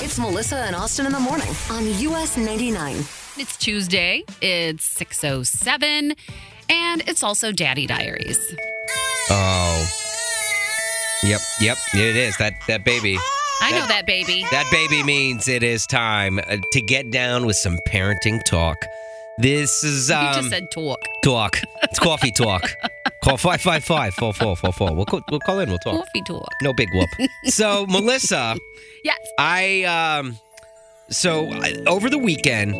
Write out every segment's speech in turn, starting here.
It's Melissa and Austin in the morning on US 99. It's Tuesday. It's 607 and it's also Daddy Diaries. Oh. Yep, yep, it is. That that baby. I know that baby. That baby means it is time uh, to get down with some parenting talk. This is um you just said talk. talk. It's coffee talk. Call 555 4444. We'll, call- we'll call in, we'll talk. Coffee talk. No big whoop. so, Melissa, Yes. I um so I- over the weekend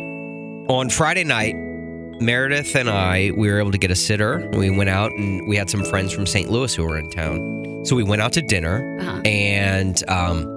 on Friday night Meredith and I we were able to get a sitter. We went out and we had some friends from St. Louis who were in town. So we went out to dinner Uh-huh. and um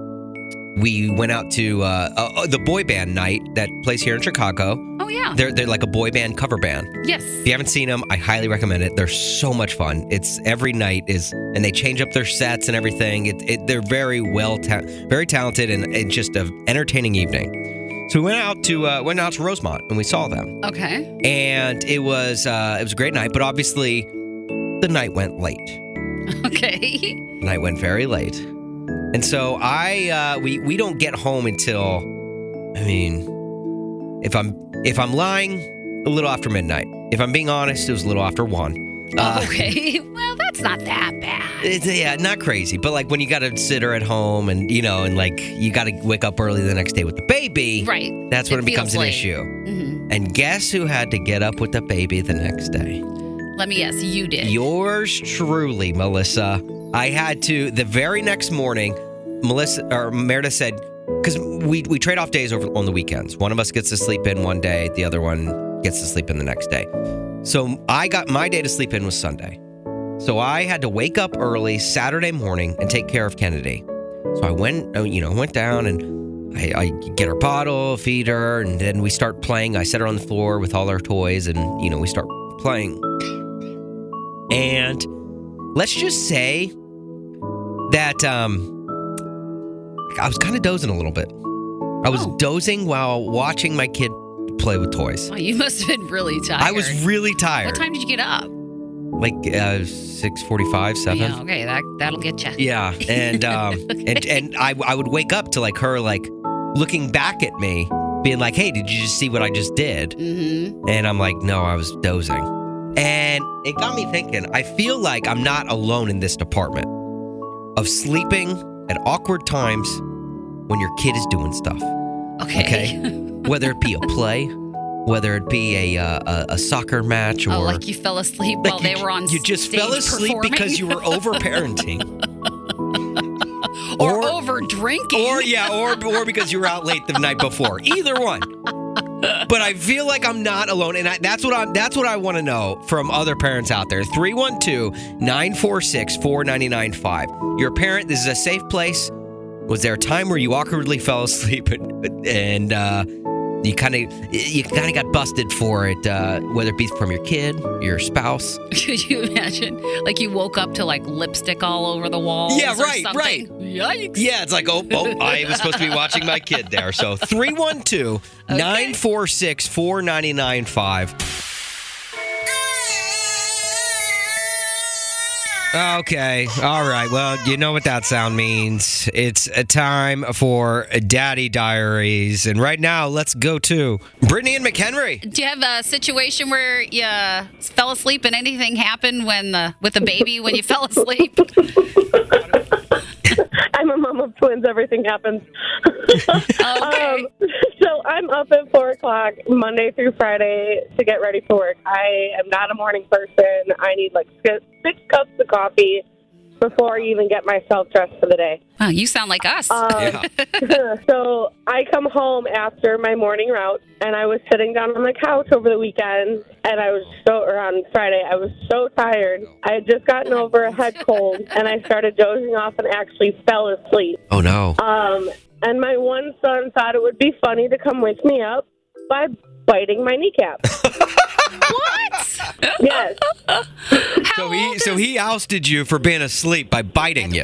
we went out to uh, uh, the boy band night that plays here in Chicago. Oh yeah. They're they're like a boy band cover band. yes. If you haven't seen them, I highly recommend it. They're so much fun. It's every night is, and they change up their sets and everything. It, it they're very well, ta- very talented, and, and just an entertaining evening. So we went out to uh, went out to Rosemont and we saw them, Okay. and it was uh, it was a great night. But obviously, the night went late. Okay. The night went very late, and so I uh, we we don't get home until, I mean, if I'm if I'm lying, a little after midnight. If I'm being honest, it was a little after one. Uh, okay. Well, that's not that bad. It's, yeah, not crazy, but like when you got to sit her at home and you know, and like you got to wake up early the next day with the baby, Right. That's when it, It becomes an late. issue. hmm And guess who had to get up with the baby the next day? Let me guess. You did. Yours truly, Melissa. I had to the very next morning. Melissa or Meredith said because we we trade off days over on the weekends. One of us gets to sleep in one day, the other one gets to sleep in the next day. So I got my day to sleep in was Sunday. So I had to wake up early Saturday morning and take care of Kennedy. So I went, uh, you know, went down and I, I get her bottle, feed her, and then we start playing. I set her on the floor with all our toys, and you know, we start playing. And let's just say that um, I was kind of dozing a little bit. I was Oh. dozing while watching my kid play with toys. Oh, you must have been really tired. I was really tired. What time did you get up? Like uh, six forty-five, seven. Yeah. Okay. That that'll get you. Yeah, and um, and and I I would wake up to like her like looking back at me, being like, "Hey, did you just see what I just did?" Mm-hmm. And I'm like, "No, I was dozing." And it got me thinking. I feel like I'm not alone in this department of sleeping at awkward times when your kid is doing stuff. Okay. Okay. Whether it be a play, whether it be a uh, a, soccer match, or oh, like you fell asleep like while you, they were on. You just fell asleep because you were over parenting. or, or- over drinking. or yeah, or or because you were out late the night before. Either one. But I feel like I'm not alone, and I, that's what I'm. That's what I want to know from other parents out there. 312-946-4995. You're a parent. This is a safe place. Was there a time where you awkwardly fell asleep and, and uh, you kind of you kind of got busted for it, uh, whether it be from your kid, your spouse? Could you imagine? Like you woke up to like lipstick all over the wall. Yeah, right, right. Yikes. Yeah, it's like, oh, oh, I was supposed to be watching my kid there. So 312 946 4995. Okay. All right. Well, you know what that sound means. It's a time for Daddy Diaries. And right now, let's go to Brittany and McHenry. Do you have a situation where you uh, fell asleep and anything happened when the with the baby when you fell asleep? I'm a mom of twins. Everything happens. Okay. um, so I'm up at four o'clock Monday through Friday to get ready for work. I am not a morning person. I need like six, six cups of coffee before I even get myself dressed for the day. Wow, you sound like us. Um, Yeah. so I come home after my morning route, and I was sitting down on the couch over the weekend, and I was so, or on Friday, I was so tired. I had just gotten over a head cold, and I started dozing off and actually fell asleep. Oh no. Um, and my one son thought it would be funny to come wake me up by biting my kneecap. what? yes. How So he so he ousted you for being asleep by biting you.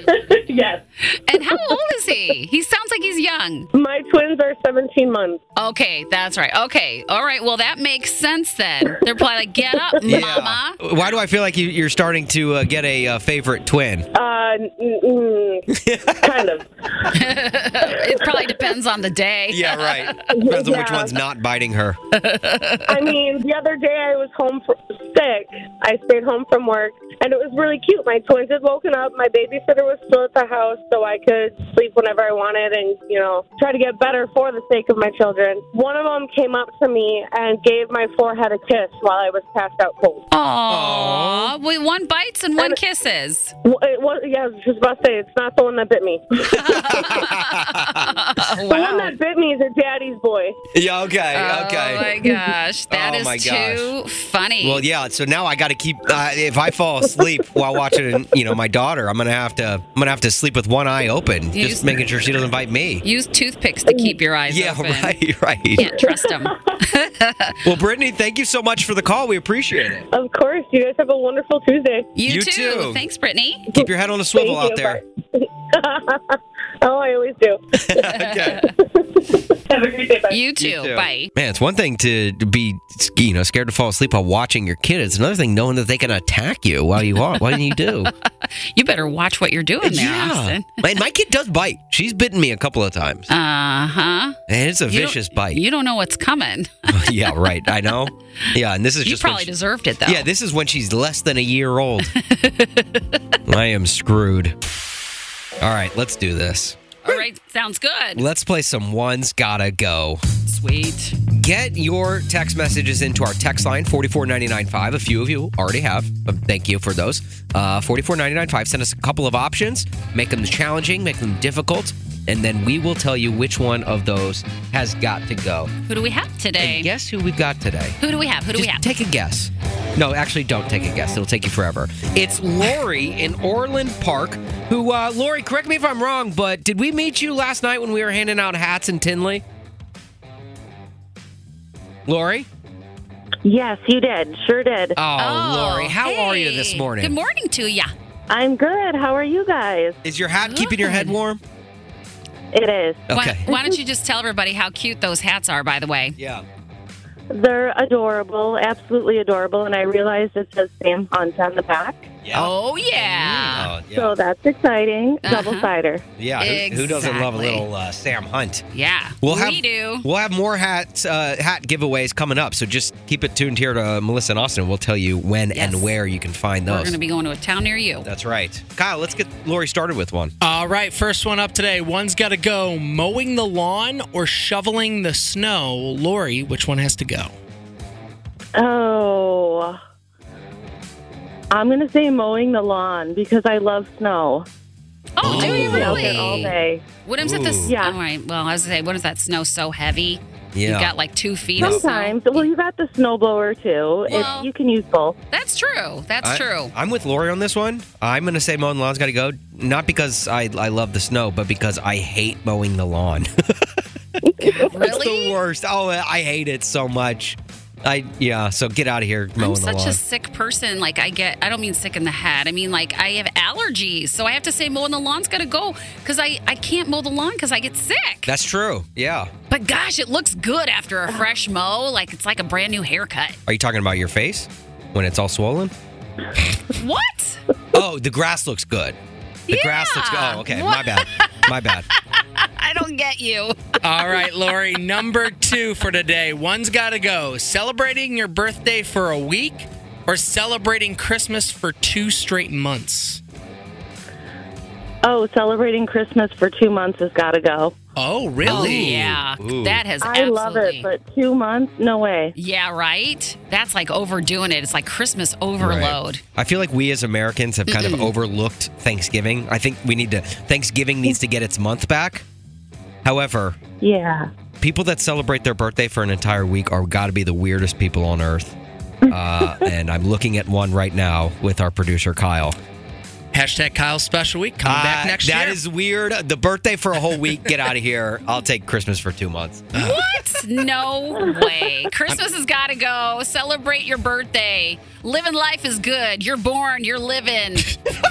yes. And how old is he? He sounds like he's young. My twins are 17 months. Okay, that's right. Okay, all right. Well, that makes sense then. They're probably like, "Get up, mama." Why do I feel like you, you're starting to uh, get a uh, favorite twin? Uh, mm, mm, kind of. it probably depends on the day. Yeah, right. Depends on which one's not biting her. I mean, the other day I was home for, sick. I stayed home from work, and it was really cute. My twins had woken up. My babysitter was still at the house, so I could sleep whenever I wanted and, you know, try to get better for the sake of my children. One of them came up to me and gave my forehead a kiss while I was passed out cold. Aw, wait, one bites and one kisses. Well, It was, yeah, I was just about to say, it's not the one that bit me. The one that bit me is a daddy's boy. Yeah, okay, okay. Oh my gosh, that Oh is my too funny. Well, yeah. So now I got to keep. Uh, if I fall asleep while watching, you know, my daughter, I'm gonna have to. I'm gonna have to sleep with one eye open, You- just making sure she doesn't bite me. Use toothpicks to keep your eyes Yeah, open. right, right. Can't trust them. Well, Brittany, thank you so much for the call. We appreciate it. Of course, you guys have a wonderful Tuesday. You, You too. too. Thanks, Brittany. Keep your head on a swivel Thank out you. there. Bye. oh, I always do. okay. Have a great day. Bye. You too. Bye. Man, it's one thing to be, you know, scared to fall asleep while watching your kid. It's another thing knowing that they can attack you while you are. What do you do? You better watch what you're doing there, Austin. And my kid does bite. She's bitten me a couple of times. Uh huh. And it's a You vicious bite. You don't know what's coming. yeah, right. I know. Yeah, and this is You just when probably she- deserved it though. Yeah, this is when she's less than a year old. I am screwed. All right, let's do this. All right, sounds good. Let's play some ones gotta go. Sweet. Get your text messages into our text line 44995. A few of you already have. Thank you for those. Uh 44995 send us a couple of options, make them challenging, make them difficult, and then we will tell you which one of those has got to go. Who do we have today? And guess who we've got today? Who do we have? Who do we have? Take a guess. No, actually, don't take a guess. It'll take you forever. It's Lori in Orland Park. Who, uh, Lori, correct me if I'm wrong, but did we meet you last night when we were handing out hats in Tinley? Lori? Yes, you did. Sure did. Oh, Lori, how are you this morning? Good morning to you. I'm good. How are you guys? Is your hat keeping your head warm? It is. Okay. Why, why don't you just tell everybody how cute those hats are? By the way. Yeah. They're adorable, absolutely adorable. And I realized it says Sam Hunt on the back. Yeah. Oh yeah. Oh, yeah. So that's exciting. Uh-huh. Double cider. yeah. Who, who doesn't love a little uh, Sam Hunt? Yeah. We'll have we do. we'll have more hats uh, hat giveaways coming up. So just keep it tuned here to Melissa and Austin. We'll tell you when Yes. and where you can find those. We're going to be going to a town near you. That's right. Kyle, let's get Lori started with one. All right, first one up today. One's got to go mowing the lawn or shoveling the snow. Lori, which one has to go? Oh. I'm going to say mowing the lawn because I love snow. Oh, do you I'll be out there really? all day. What is it? This? Yeah. All right. Well, I was gonna say, what is that snow so heavy? Yeah. You've got like two feet of snow. Sometimes. Well, you got the snowblower too. Well- It, you can use both. That's true. That's I- true. I'm with Lori on this one. I'm going to say mowing the lawn's got to go. Not because I, I love the snow, but because I hate mowing the lawn. Really? It's the worst. Oh, I hate it so much. I yeah. So get out of here I'm the such a sick person. Like I get, I don't mean sick in the head. I mean like I have allergies, so I have to say mowing the lawn's got to go because I I can't mow the lawn because I get sick. That's true. Yeah. but gosh, it looks good after a fresh mow. Like it's like a brand new haircut. Are you talking about your face when it's all swollen? What? Oh, the grass looks good. The grass looks good. Oh, okay. What? My bad. My bad. I don't get you. All right, Lori, number two for today. One's got to go celebrating your birthday for a week or celebrating Christmas for two straight months. Oh, celebrating Christmas for two months has got to go. Oh, Oh, really? yeah. Ooh. That has I love it, but two months? No way. Yeah, right? That's like overdoing it. It's like Christmas overload. I feel like we as Americans have kind of overlooked Thanksgiving. I think we need to Thanksgiving needs to get its month back. However, Yeah. people that celebrate their birthday for an entire week are got to be the weirdest people on earth. Uh, and I'm looking at one right now with our producer Kyle. Hashtag Kyle Special Week coming back Uh, next That year. is weird. The birthday for a whole week. Get out of here. I'll take Christmas for two months. What? No way. Christmas has got to go. Celebrate your birthday. Living life is good. You're born, you're living.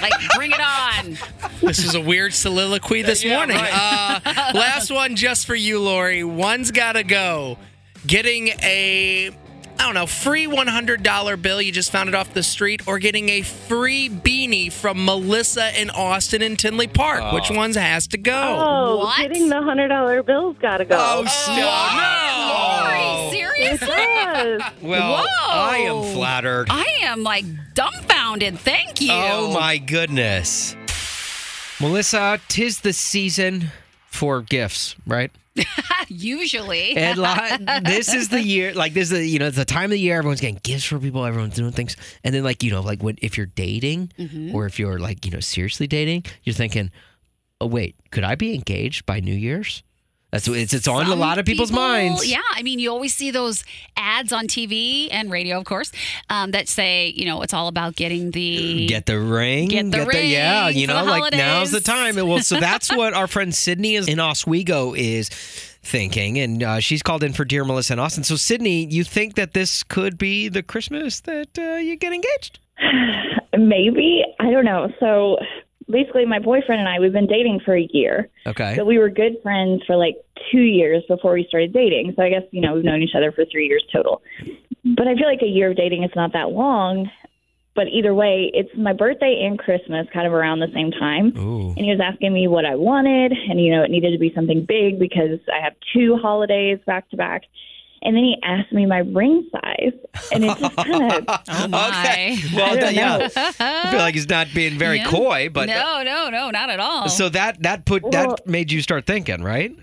like, bring it on. This is a weird soliloquy this Yeah, morning. right. Uh, last one just for you, Lori. One's got to go. Getting a, I don't know, free $100 bill. You just found it off the street, or getting a free beanie from Melissa in Austin and Tinley Park. Ah. Which one's has to go? Oh, What? getting the hundred dollar bills got to go. Oh, oh Lori, seriously? Yes. Well, Whoa. I am flattered. I am like dumbfounded. Thank you. Oh my goodness. Melissa, tis the season for gifts, right? Usually. And li- this is the year, like this is the, you know it's the time of the year everyone's getting gifts for people, everyone's doing things, and then like you know like when if you're dating mm-hmm. or if you're like you know seriously dating, you're thinking, oh wait, could I be engaged by New Year's? That's it's it's on a lot of people's people- minds. Yeah, I mean, you always see those ads on TV and radio, of course, um, that say, you know, it's all about getting the Get the ring. Get the yeah, ring you know, like now's the holidays. time. Well, so that's what our friend Sydney is in Oswego is thinking, and uh, she's called in for Dear Melissa and Austin. So, Sydney, you think that this could be the Christmas that uh, you get engaged? Maybe. I don't know. So basically, my boyfriend and I, we've been dating for a year. Okay. So we were good friends for like two years before we started dating. So I guess, you know, we've known each other for three years total. But I feel like a year of dating is not that long. But either way, it's my birthday and Christmas kind of around the same time. Ooh. And he was asking me what I wanted. And, you know, it needed to be something big because I have two holidays back to back. And then he asked me my ring size. And it just kind of. Oh my. Okay. Well, I don't that- yeah. know. I feel like he's not being very Yeah. coy, but no, no, no, not at all. so that that put Well- that made you start thinking, right?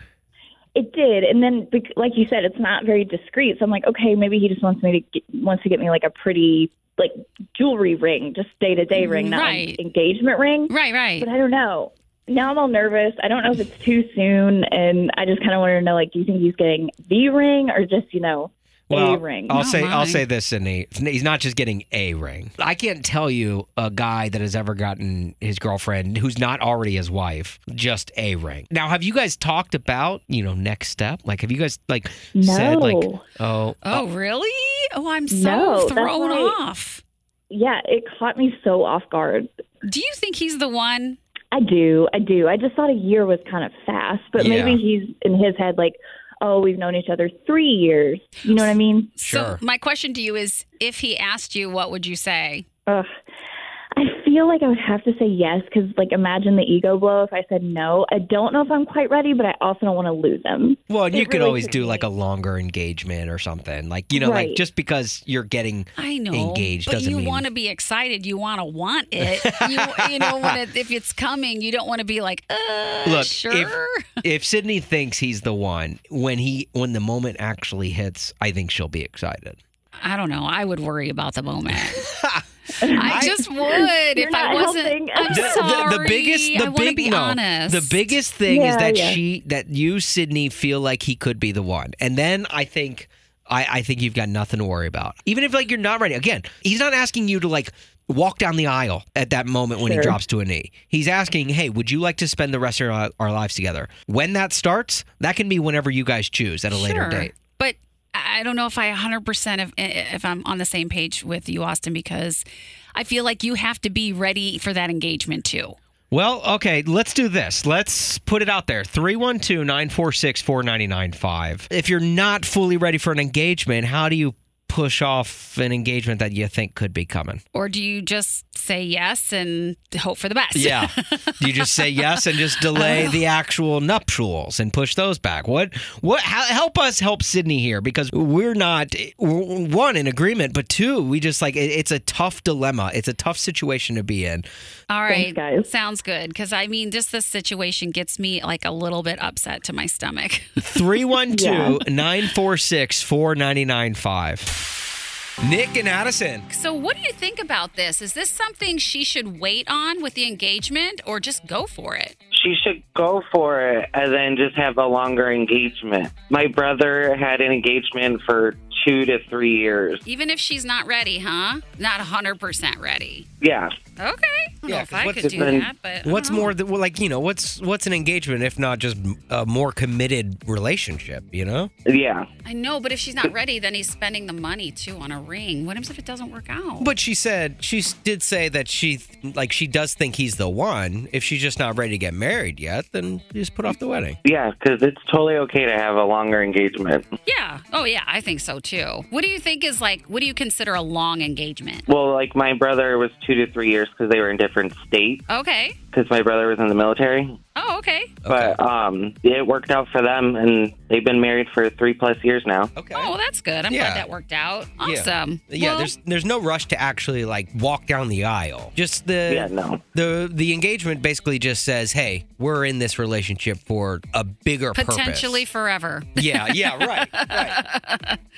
It did, and then like you said, it's not very discreet. So I'm like, okay, maybe he just wants me to get, wants to get me like a pretty like jewelry ring, just day to day ring, not Right. like engagement ring. right, right. But I don't know. Now I'm all nervous. I don't know if it's too soon, and I just kind of wanted to know, like, do you think he's getting the ring or just you know Well, a ring? I'll Oh, say I'll say this, Sydney. He's not just getting a ring. I can't tell you a guy that has ever gotten his girlfriend who's not already his wife just a ring. Now, have you guys talked about you know next step? Like, have you guys like said like, No. oh, oh, oh. really? Oh, I'm so No, thrown why- off. Yeah, it caught me so off guard. Do you think he's the one? I do, I do. I just thought a year was kind of fast, but Yeah. maybe he's in his head like, oh, we've known each other three years. You know what I mean? Sure. So my question to you is if he asked you, what would you say? Ugh. I feel like I would have to say yes because, like, imagine the ego blow if I said no. I don't know if I'm quite ready, but I also don't want to lose him. well, and you It could really always do be. like a longer engagement or something. Like you know, like just because you're getting I know, engaged but doesn't mean you mean want to be excited. You want to want it. You, you know, when it, if it's coming, you don't want to be like, uh, Look, sure. if if Sydney thinks he's the one, when he when the moment actually hits, I think she'll be excited. I don't know. I would worry about the moment. I just would You're if I wasn't. helping. I'm The- the, sorry. the biggest the I want to big be no, honest. the biggest thing is that yeah. she that you Sydney feel like he could be the one and then i think I, I think you've got nothing to worry about even if like you're not ready again he's not asking you to like walk down the aisle at that moment when he drops to a knee he's asking hey would you like to spend the rest of our, our lives together when that starts that can be whenever you guys choose at a later date But I don't know if I 100% if, eh, eh, if I'm on the same page with you, Austin, because I feel like you have to be ready for that engagement too. Well, okay, let's do this. Let's put it out there 312 946 4995. If you're not fully ready for an engagement, how do you push off an engagement that you think could be coming? Or do you just say yes and hope for the best? Yeah. Do you just say yes and just delay uh. the actual nuptials and push those back? What what how, help us help Sydney here because we're not we're, one in agreement, but two, we just like it, it's a tough dilemma. It's a tough situation to be in. All right. guys. Sounds good. Because I mean, just this situation gets me like a little bit upset to my stomach. 312 946 4995. Nick and Addison. so, what do you think about this? Is this something she should wait on with the engagement or just go for it? She should go for it and then just have a longer engagement. My brother had an engagement for two to three years. Even if she's not ready, huh? Not 100% ready. Yeah. Okay. I don't Yeah, if 'cause I what's could do been- that, but What's uh-huh. more, th- well, like, you know, what's what's an engagement if not just a more committed relationship, you know? Yeah. I know, but if she's not ready, then he's spending the money too on a ring. What happens if it doesn't work out? But she said she did say that she like she does think he's the one. If she's just not ready to get married yet, then you just put off the wedding. Yeah, because it's totally okay to have a longer engagement. yeah. Oh, yeah. I think so too. What do you think is like, what do you consider a long engagement? Well, like my brother was two to three years because they were in different states Okay. because my brother was in the military. Oh, okay. But um, it worked out for them, and they've been married for three plus years now. Okay. Oh, well, that's good. I'm Yeah. glad that worked out. Awesome. Yeah, Well, there's there's no rush to actually like walk down the aisle. Just the Yeah, no. the the engagement basically just says, "Hey, we're in this relationship for a bigger potentially purpose." forever. Yeah, yeah, right, right.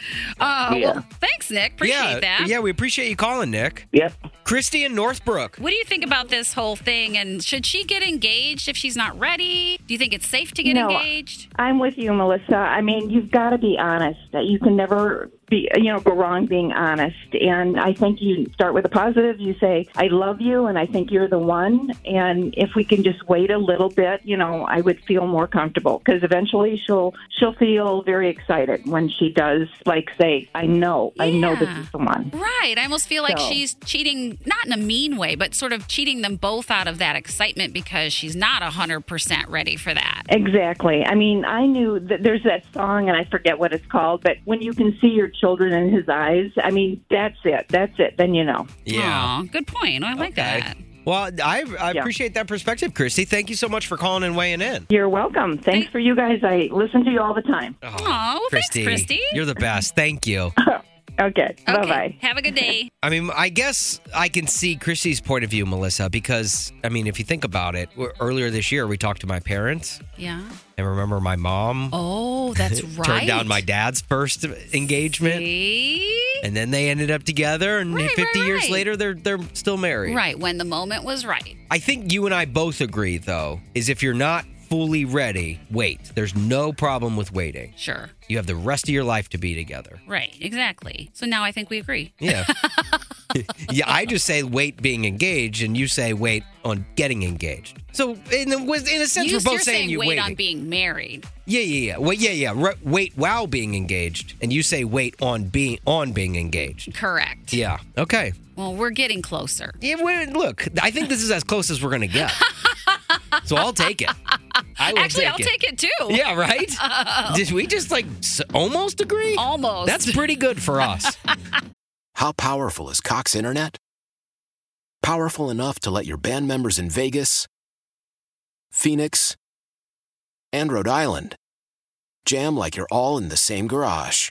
Oh, Yeah. well, thanks, Nick. Appreciate yeah, that. yeah, we appreciate you calling, Nick. Yep. Christy in Northbrook. What do you think about this whole thing? And should she get engaged if she's not ready? Do you think it's safe to get No. engaged? I'm with you, Melissa. I mean, you've got to be honest. That you can never be, you know, go wrong being honest. And I think you start with a positive. You say, "I love you," and I think you're the one. And if we can just wait a little bit, you know, I would feel more comfortable because eventually she'll she'll feel very excited when she does, like, say, "I know, I know this is the one." Right. I almost feel like So- she's cheating, not in a mean way, but sort of cheating them both out of that excitement because she's not 100% ready for that. Exactly. I mean, I knew that there's that song, and I forget what it's called, but when you can see your children in his eyes, I mean, that's it. That's it. Then you know. Aw, good point. I like Okay. that. Well, I I Yeah. appreciate that perspective, Christy. Thank you so much for calling and weighing in. You're welcome. Thanks for you guys. I listen to you all the time. Oh, Aw, well, thanks, Christy. You're the best. Thank you. Okay. Bye Okay. bye. Have a good day. I mean, I guess I can see Christy's point of view, Melissa, because I mean, if you think about it, earlier this year we talked to my parents, Yeah. and remember my mom Oh, that's right. turned down my dad's first engagement, See? and then they ended up together, and Right, 50 right, years right. later they're they're still married. Right, when the moment was right. I think you and I both agree, though, is if you're not fully ready, wait. There's no problem with waiting. Sure. You have the rest of your life to be together. Right, exactly. So now I think we agree. Yeah. yeah, I just say wait being engaged, and you say wait on getting engaged. So in a, in a sense, You, we're both you're saying, saying you wait waiting. on being married. yeah, yeah, yeah. Well, yeah, yeah. Right, wait while being engaged, and you say wait on being on being engaged. Correct. Yeah. Okay. Well, we're getting closer. Yeah. Look, I think this is as close as we're gonna get. so I'll take it. I will Actually, take I'll it. take it too. Yeah, right? Oh. Did we just like s- almost agree? Almost. That's pretty good for us. How powerful is Cox Internet? Powerful enough to let your band members in Vegas, Phoenix, and Rhode Island jam like you're all in the same garage.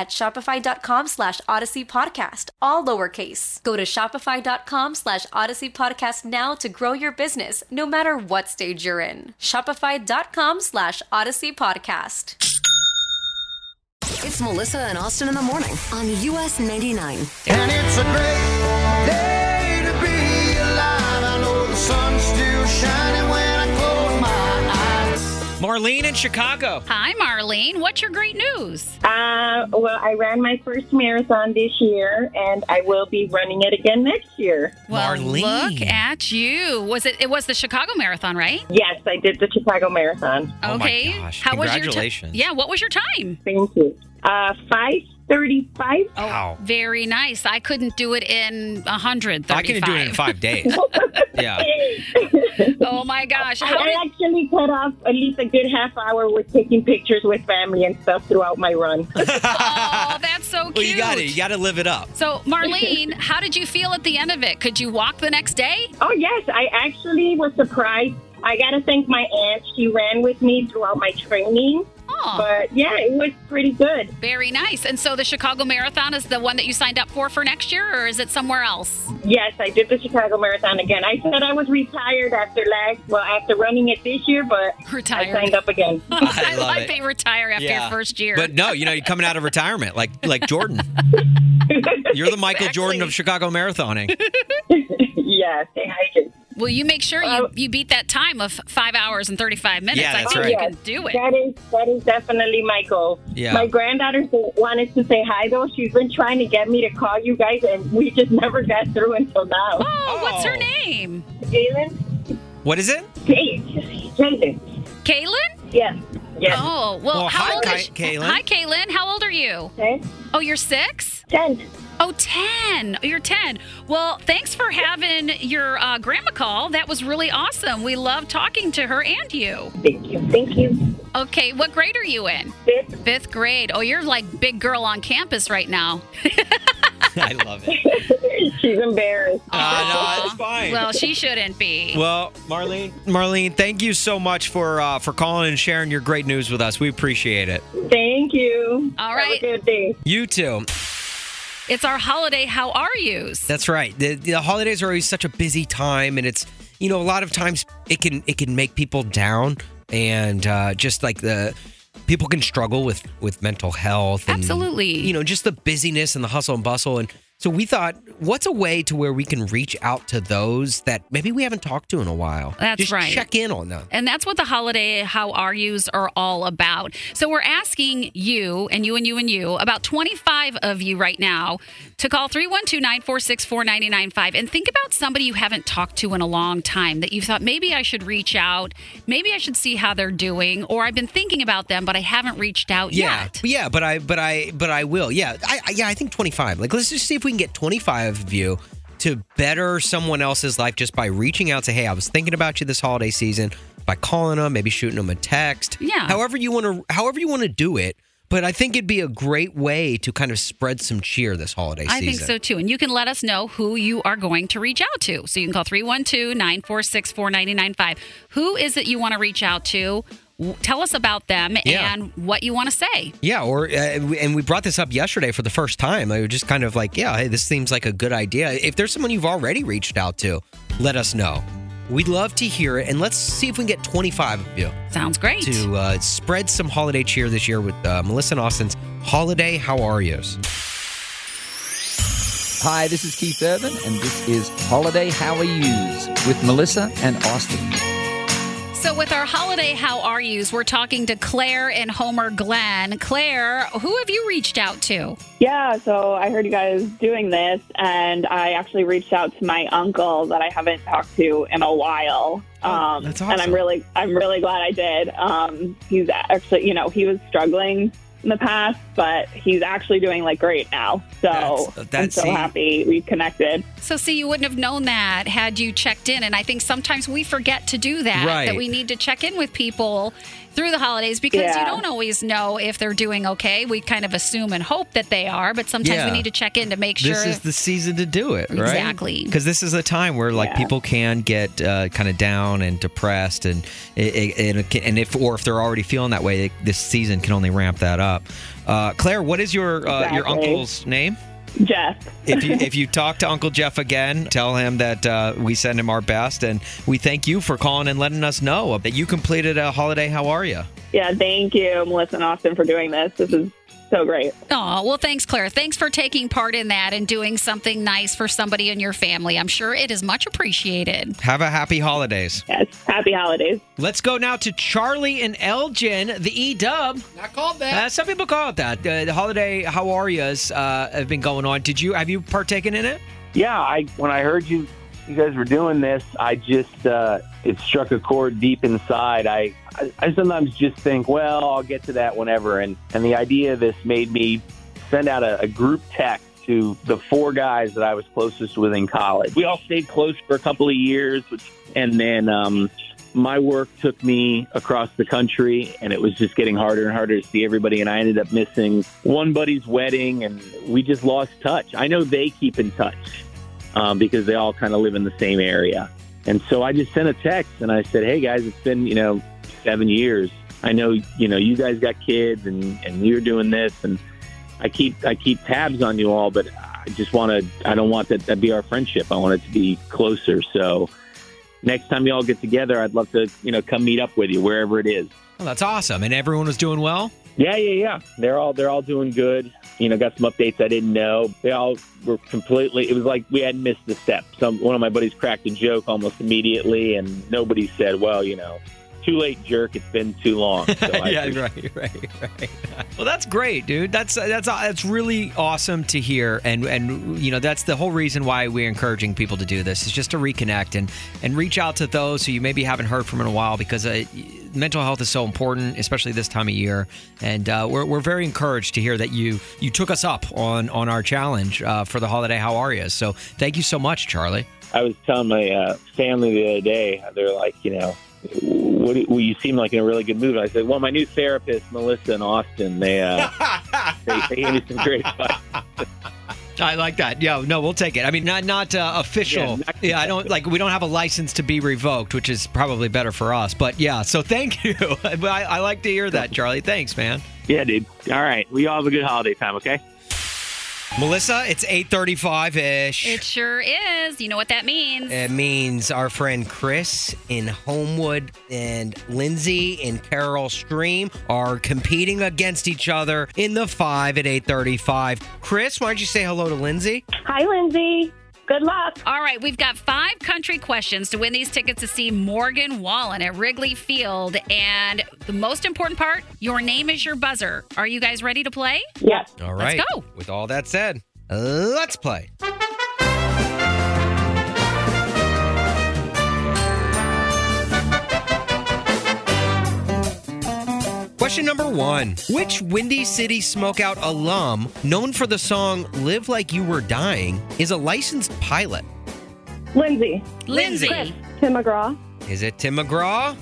shopify.com slash odyssey podcast, all lowercase. Go to shopify.com slash odyssey podcast now to grow your business, no matter what stage you're in. Shopify.com slash odyssey podcast. It's Melissa and Austin in the morning on US 99. And it's a great day Marlene in Chicago. Hi, Marlene. What's your great news? Uh, well, I ran my first marathon this year, and I will be running it again next year. Well, look at you. Was it? It was the Chicago Marathon, right? Yes, I did the Chicago Marathon. Oh my Okay. gosh. How was your Congratulations. Yeah. What was your time? Thank you. Uh, five thirty-five. Oh, wow. Very nice. I couldn't do it in a hundred. I can do it in five days. yeah. Oh my gosh. I, How I did, actually cut off at least a good half hour with taking pictures with family and stuff throughout my run. oh, that's so cute. Well, you got it. You got to live it up. So, Marlene, how did you feel at the end of it? Could you walk the next day? Oh yes, I actually was surprised. I gotta thank my aunt. She ran with me throughout my training. Oh, But yeah, it was pretty good. very nice. And so, the Chicago Marathon is the one that you signed up for for next year, or is it somewhere else? Yes, I did the Chicago Marathon again. I said I was retired after last, well, after running it this year, but Retired. I signed up again. I love like it. they retire after your first year. But no, you know, you're coming out of retirement like like Jordan. You're the Michael Jordan of Chicago marathoning. yeah, stay hydrated. Will you make sure you, uh, you beat that time of five hours and 35 minutes? Yeah, I think right. you can do it. That is that is definitely my goal. Yeah. My granddaughter wanted to say hi though. She's been trying to get me to call you guys, and we just never got through until now. Oh, what's her Oh. name? Jalen, What is it? Jalen, Kaylin? yes, yes. Oh, well, Well, how hi, old Ka- is Kaylin. Hi, Kaylin. How old are you? Okay, Oh, you're six? ten. Oh, 10. Oh, you're 10. Well, thanks for having your uh, grandma call. That was really awesome. We love talking to her and you. Thank you, thank you. Okay, what grade are you in? Fifth. Fifth grade. Oh, you're like big girl on campus right now. I love it. She's embarrassed. Uh, no, it's fine. Well, she shouldn't be. Well, Marlene, Marlene, thank you so much for uh, for calling and sharing your great news with us. We appreciate it. Thank you. All right. Have a good day. You too. It's our holiday How Are Yous? That's right. The, the holidays are always such a busy time, and it's you know a lot of times it can it can make people down, and uh, just like the people can struggle with with mental health. And, Absolutely. You know, just the busyness and the hustle and bustle, and so we thought, what's a way to where we can reach out to those that maybe we haven't talked to in a while? That's just right. Check in on them. And that's what the holiday How Are Yous are all about. So we're asking you and you and you and you, about 25 of you right now, to call 312 946 4995 and think about somebody you haven't talked to in a long time that you thought maybe I should reach out, maybe I should see how they're doing, or I've been thinking about them, but I haven't reached out Yeah, yet. yeah, but I, but I, but I will. Yeah, I, I- yeah, I think twenty five. Like, let's just see if we can get twenty five of you to better someone else's life just by reaching out. to, hey, I was thinking about you this holiday season. By calling them, maybe shooting them a text. Yeah. However you want to, however you want to do it. But I think it'd be a great way to kind of spread some cheer this holiday season. I think so too. And you can let us know who you are going to reach out to. So you can call 312 946 4995. Who is it you want to reach out to? W- Tell us about them Yeah. and what you want to say. Yeah, or uh, and we brought this up yesterday for the first time. I was just kind of like, yeah, hey, this seems like a good idea. If there's someone you've already reached out to, let us know. We'd love to hear it, and let's see if we can get 25 of you Sounds great. to uh, spread some holiday cheer this year with uh, Melissa and Austin's Holiday How Are Yous. Hi, this is Keith Urban, and this is Holiday How Are Yous with Melissa and Austin. So, with our holiday How Are Yous, we're talking to Claire and Homer Glen. Claire, who have you reached out to? Yeah, so I heard you guys doing this, and I actually reached out to my uncle that I haven't talked to in a while. Um, that's And I'm really, I'm really glad I did. Um, he's actually, you know, he was struggling in the past, but he's actually doing like great now. So That's- I'm so see- happy we connected. So, see, you wouldn't have known that had you checked in. And I think sometimes we forget to do that, Right. that we need to check in with people through the holidays because you don't always know if they're doing okay. We kind of assume and hope that they are, but sometimes Yeah. we need to check in to make sure. This is the season to do it, right? Exactly. Because this is a time where like Yeah. people can get uh, kind of down and depressed, and it, it, and and if or if they're already feeling that way, this season can only ramp that up. Uh, Claire, what is your uh, your uncle's name? Jeff. If you if you talk to Uncle Jeff again, tell him that uh, we send him our best, and we thank you for calling and letting us know that you completed a holiday. How are you? Yeah, thank you, Melissa and Austin, for doing this. This is so great. Oh, well, thanks, Claire. Thanks for taking part in that and doing something nice for somebody in your family. I'm sure it is much appreciated. Have a happy holidays. Yes, happy holidays. Let's go now to Charlie and Elgin, the E Dub. Not called that. Uh, some people call it that. Uh, the holiday how are yous uh, have been going on. Did you have you partaken in it? Yeah, I when I heard you you guys were doing this, I just uh, it struck a chord deep inside. I, I sometimes just think, well, I'll get to that whenever, and and the idea of this made me send out a, a group text to the four guys that I was closest with in college. We all stayed close for a couple of years, which, and then um, my work took me across the country, and it was just getting harder and harder to see everybody. And I ended up missing one buddy's wedding, and we just lost touch. I know they keep in touch um, because they all kind of live in the same area. And so I just sent a text and I said, "Hey guys, it's been you know seven years. I know you know you guys got kids and and you're doing this, and I keep I keep tabs on you all, but I just want to. I don't want that to be our friendship. I want it to be closer. So next time you all get together, I'd love to you know come meet up with you wherever it is. Well, that's awesome. And everyone was doing well. Yeah, yeah, yeah. They're all they're all doing good. You know, got some updates I didn't know. They all were completely. It was like we hadn't missed a step. Some one of my buddies cracked a joke almost immediately, and nobody said, "Well, you know, too late, jerk. It's been too long." So I yeah, appreciate- right, right, right. Well, that's great, dude. That's that's that's really awesome to hear, and and you know that's the whole reason why we're encouraging people to do this is just to reconnect and and reach out to those who you maybe haven't heard from in a while because uh, mental health is so important, especially this time of year. And uh, we're we're very encouraged to hear that you you took us up on on our challenge uh, for the holiday. How are you? So thank you so much, Charlie. I was telling my uh, family the other day. They're like, you know, what do, well, you seem like in a really good mood. I said, well, my new therapist, Melissa and Austin, they uh, they, they gave me some great advice. I like that. Yeah, no, we'll take it. I mean, not not uh, official. Yeah, I don't like. We don't have a license to be revoked, which is probably better for us. But yeah, so thank you. I, I like to hear that, Charlie. Thanks, man. Yeah, dude. All right, we all have a good holiday time. Okay. Melissa, it's eight thirty-five ish. It sure is. You know what that means. It means our friend Chris in Homewood and Lindsay in Carol Stream are competing against each other in the five at 835. Chris, why don't you say hello to Lindsay? Hi, Lindsay. Good luck. All right, we've got five country questions to win these tickets to see Morgan Wallen at Wrigley Field. And the most important part, your name is your buzzer. Are you guys ready to play? Yes. All right. Let's go. With all that said, let's play. Question number one Which Windy City Smokeout alum, known for the song Live Like You Were Dying, is a licensed pilot? Lindsay. Lindsay. Chris. Tim McGraw. Is it Tim McGraw?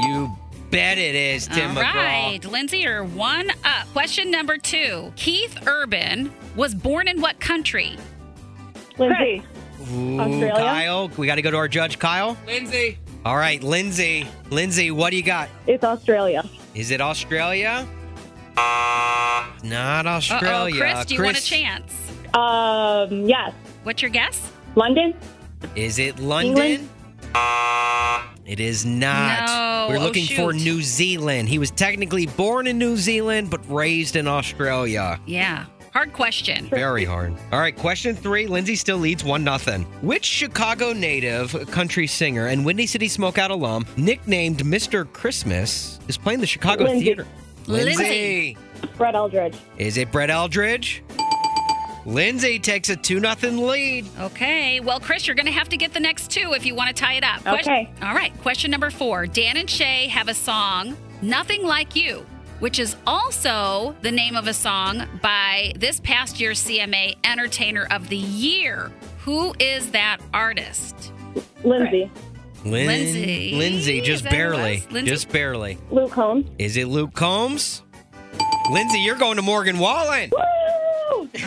You bet it is Tim All McGraw. right, Lindsay, you're one up. Question number two Keith Urban was born in what country? Lindsay. Ooh, Australia? Kyle, we got to go to our judge, Kyle. Lindsay. All right, Lindsay. Lindsay, what do you got? It's Australia. Is it Australia? Not Uh-oh, Australia. Chris, do you want a chance? Um, yes. What's your guess? London. Is it London? England? It is not. No. We're Oh, looking for. New Zealand. He was technically born in New Zealand, but raised in Australia. Yeah. Hard question. Very hard. All right, question three. Lindsay still leads one nothing. Which Chicago native, country singer, and Windy City Smokeout alum, nicknamed Mr. Christmas, is playing the Chicago Lindsay. Theater? Lindsay. Brett Eldredge. Is it Brett Eldredge? Lindsay takes a 2 nothing lead. Okay. Well, Chris, you're going to have to get the next two if you want to tie it up. Question- Okay. All right. Question number four. Dan and Shay have a song, Nothing Like You, which is also the name of a song by this past year's CMA Entertainer of the Year. Who is that artist? Lindsay. Lin- Lindsay. Lindsay, just that who it barely. Lindsay? Just barely. Luke Combs. Is it Luke Combs? Lindsay, you're going to Morgan Wallen.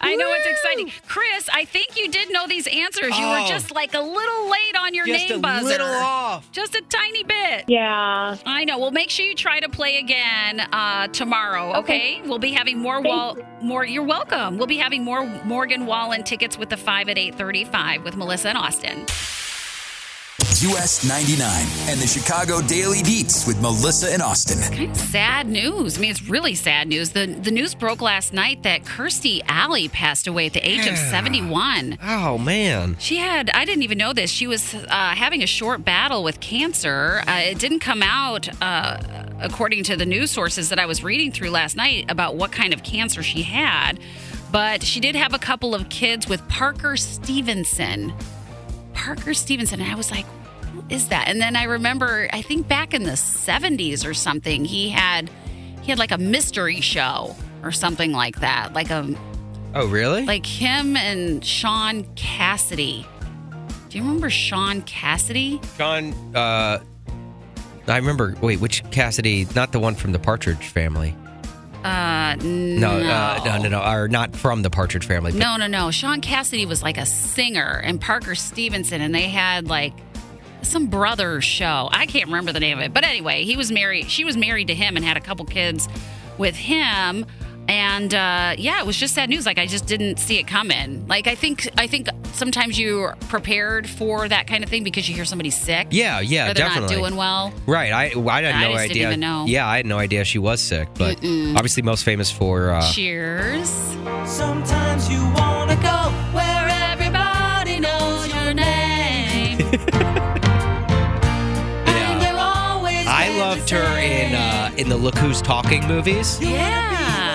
I know it's exciting. Chris, I think you did know these answers. You were Oh. just like a little late on your Just name a buzzer. little off. Just a tiny bit. Yeah. I know. Well, make sure you try to play again uh, tomorrow. Okay? We'll be having more Thank wall. More. You're welcome. We'll be having more Morgan Wallen tickets with the five at eight thirty-five with Melissa and Austin. US 99 and the Chicago Daily Beats with Melissa and Austin. Kind of sad news. I mean, it's really sad news. The the news broke last night that Kirstie Alley passed away at the age of seventy-one. Oh, man. She had, I didn't even know this. She was uh, having a short battle with cancer. Uh, it didn't come out, uh, according to the news sources that I was reading through last night, about what kind of cancer she had. But she did have a couple of kids with Parker Stevenson. Parker Stevenson. And I was like, who is that? And then I remember, I think back in the 70s or something, he had. He had like a mystery show or something like that, like a Oh, really? like him and Shaun Cassidy. Do you remember Shaun Cassidy? Shaun uh, I remember. Wait, which Cassidy? Not the one from the Partridge Family. Uh, no, No, Uh, no, no, no, or not from the Partridge Family. no, no, no. Shaun Cassidy was like a singer, and Parker Stevenson, and they had like some brother show. I can't remember the name of it, but anyway, he was married. She was married to him and had a couple kids with him. And uh, yeah, it was just sad news. Like I just didn't see it coming. Like I think, I think sometimes you're prepared for that kind of thing because you hear somebody's sick. Yeah, yeah, they're definitely. not doing well. Right. I I had I no just didn't idea. even know. Yeah, I had no idea she was sick, but Mm-mm. obviously most famous for. Uh, Cheers. Sometimes you wanna go where everybody knows your name. And I loved her in uh, in the Look Who's Talking movies. Yeah.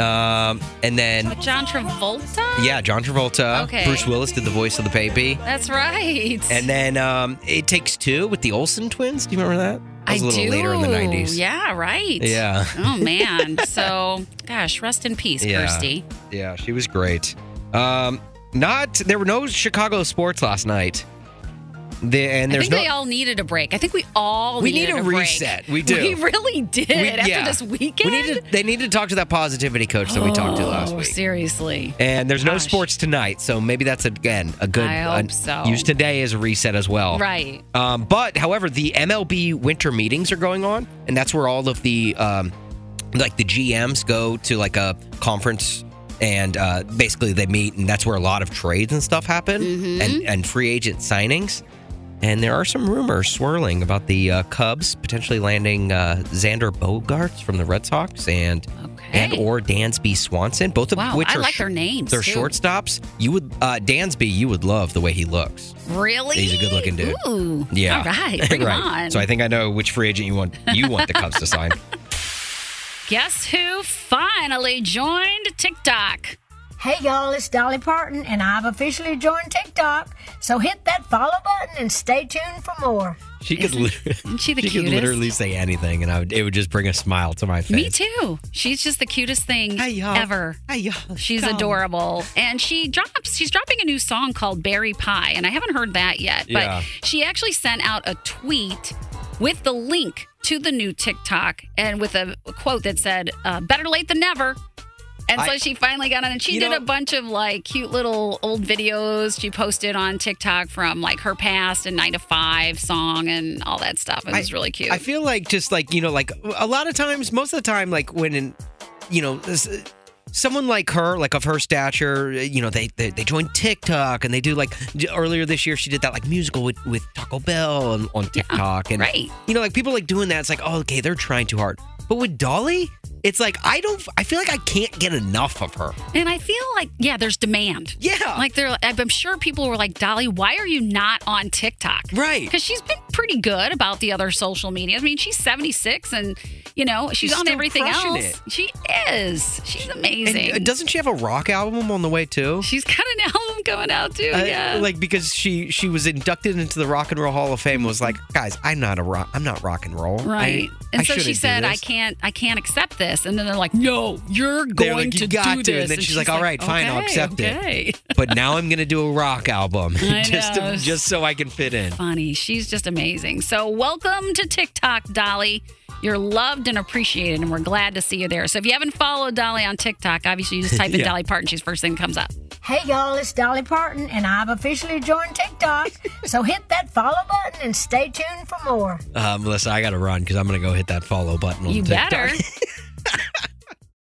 Um, and then John Travolta? yeah, John Travolta. Okay. Bruce Willis did the voice of the baby. That's right. And then um, It Takes Two with the Olsen twins. Do you remember that? That was I a little do. later in the 90s. Yeah, right. Yeah. Oh man. so, gosh, rest in peace, Yeah. Kirstie. Yeah, she was great. Um, not there were no Chicago sports last night. The, and I think no. they all needed a break. I think we all We needed need a break. reset. We do. We really did we- after yeah. this weekend. We need to, they need to talk to that positivity coach that we talked to last Oh, week. Seriously. And there's no sports tonight, so maybe that's again a good. I hope uh, so. Use today as a reset as well. Right. Um, but however, the MLB winter meetings are going on, and that's where all of the um, like the GMs go to like a conference. And uh, basically, they meet, and that's where a lot of trades and stuff happen, Mm-hmm. and and free agent signings. And there are some rumors swirling about the uh, Cubs potentially landing uh, Xander Bogaerts from the Red Sox and and or Dansby Swanson, both of Wow, which I are like their names, They're too. shortstops. You would uh, Dansby, you would love the way he looks. Really? He's a good-looking dude. Ooh. Yeah. All right. Bring right. on. So I think I know which free agent you want you want the Cubs to sign. Guess who finally joined TikTok? Hey y'all, it's Dolly Parton, and I've officially joined TikTok. So hit that follow button and stay tuned for more. She could li- she the could cutest? literally say anything, and I would, it would just bring a smile to my face. Me too. She's just the cutest thing ever. Hey y'all. She's Come. adorable. And she drops she's dropping a new song called Berry Pie and I haven't heard that yet, but Yeah. she actually sent out a tweet with the link to the new TikTok and with a quote that said uh, better late than never. And so I- she finally got on and she did know- a bunch of like cute little old videos she posted on TikTok from like her past and 9 to 5 song and all that stuff. It was really cute. I feel like just like you know, like a lot of times, most of the time, like when in, you know, this, someone like her, like of her stature, you know, they they, they joined TikTok and they do like earlier this year she did that like musical with, with Taco Bell on, on TikTok and right. you know like people like doing that. It's like oh okay they're trying too hard, but with Dolly, it's like I don't. I feel like I can't get enough of her. And I feel like, yeah, there's demand. Yeah. Like, they're, I'm sure people were like, Dolly, why are you not on TikTok? Right. Because she's been pretty good about the other social media. I mean, she's 76 and, you know, she's, She's on everything else. it. She is. She's amazing. uh, doesn't she have a rock album on the way too? she's got an album going out too. Uh, yeah. like because she she was inducted into the Rock and Roll Hall of Fame. Was like, guys, I'm not a rock. I'm not rock and roll. Right. I, and I so she said, I this." Can't I can't accept this. And then they're like, No, you're going like, to got do to. this. And then she's, like, all right, fine, I'll accept okay." it. But now I'm gonna do a rock album just to, just so I can fit in. funny. She's just amazing. So, welcome to TikTok, Dolly. You're loved and appreciated, and we're glad to see you there. So, if you haven't followed Dolly on TikTok, obviously you just type in Yeah. Dolly Parton. She's first thing that comes up. Hey y'all, it's Dolly Parton, and I've officially joined TikTok. so hit that follow button and stay tuned for more. Uh, Melissa, I got to run because I'm gonna go hit that follow button on You TikTok. better.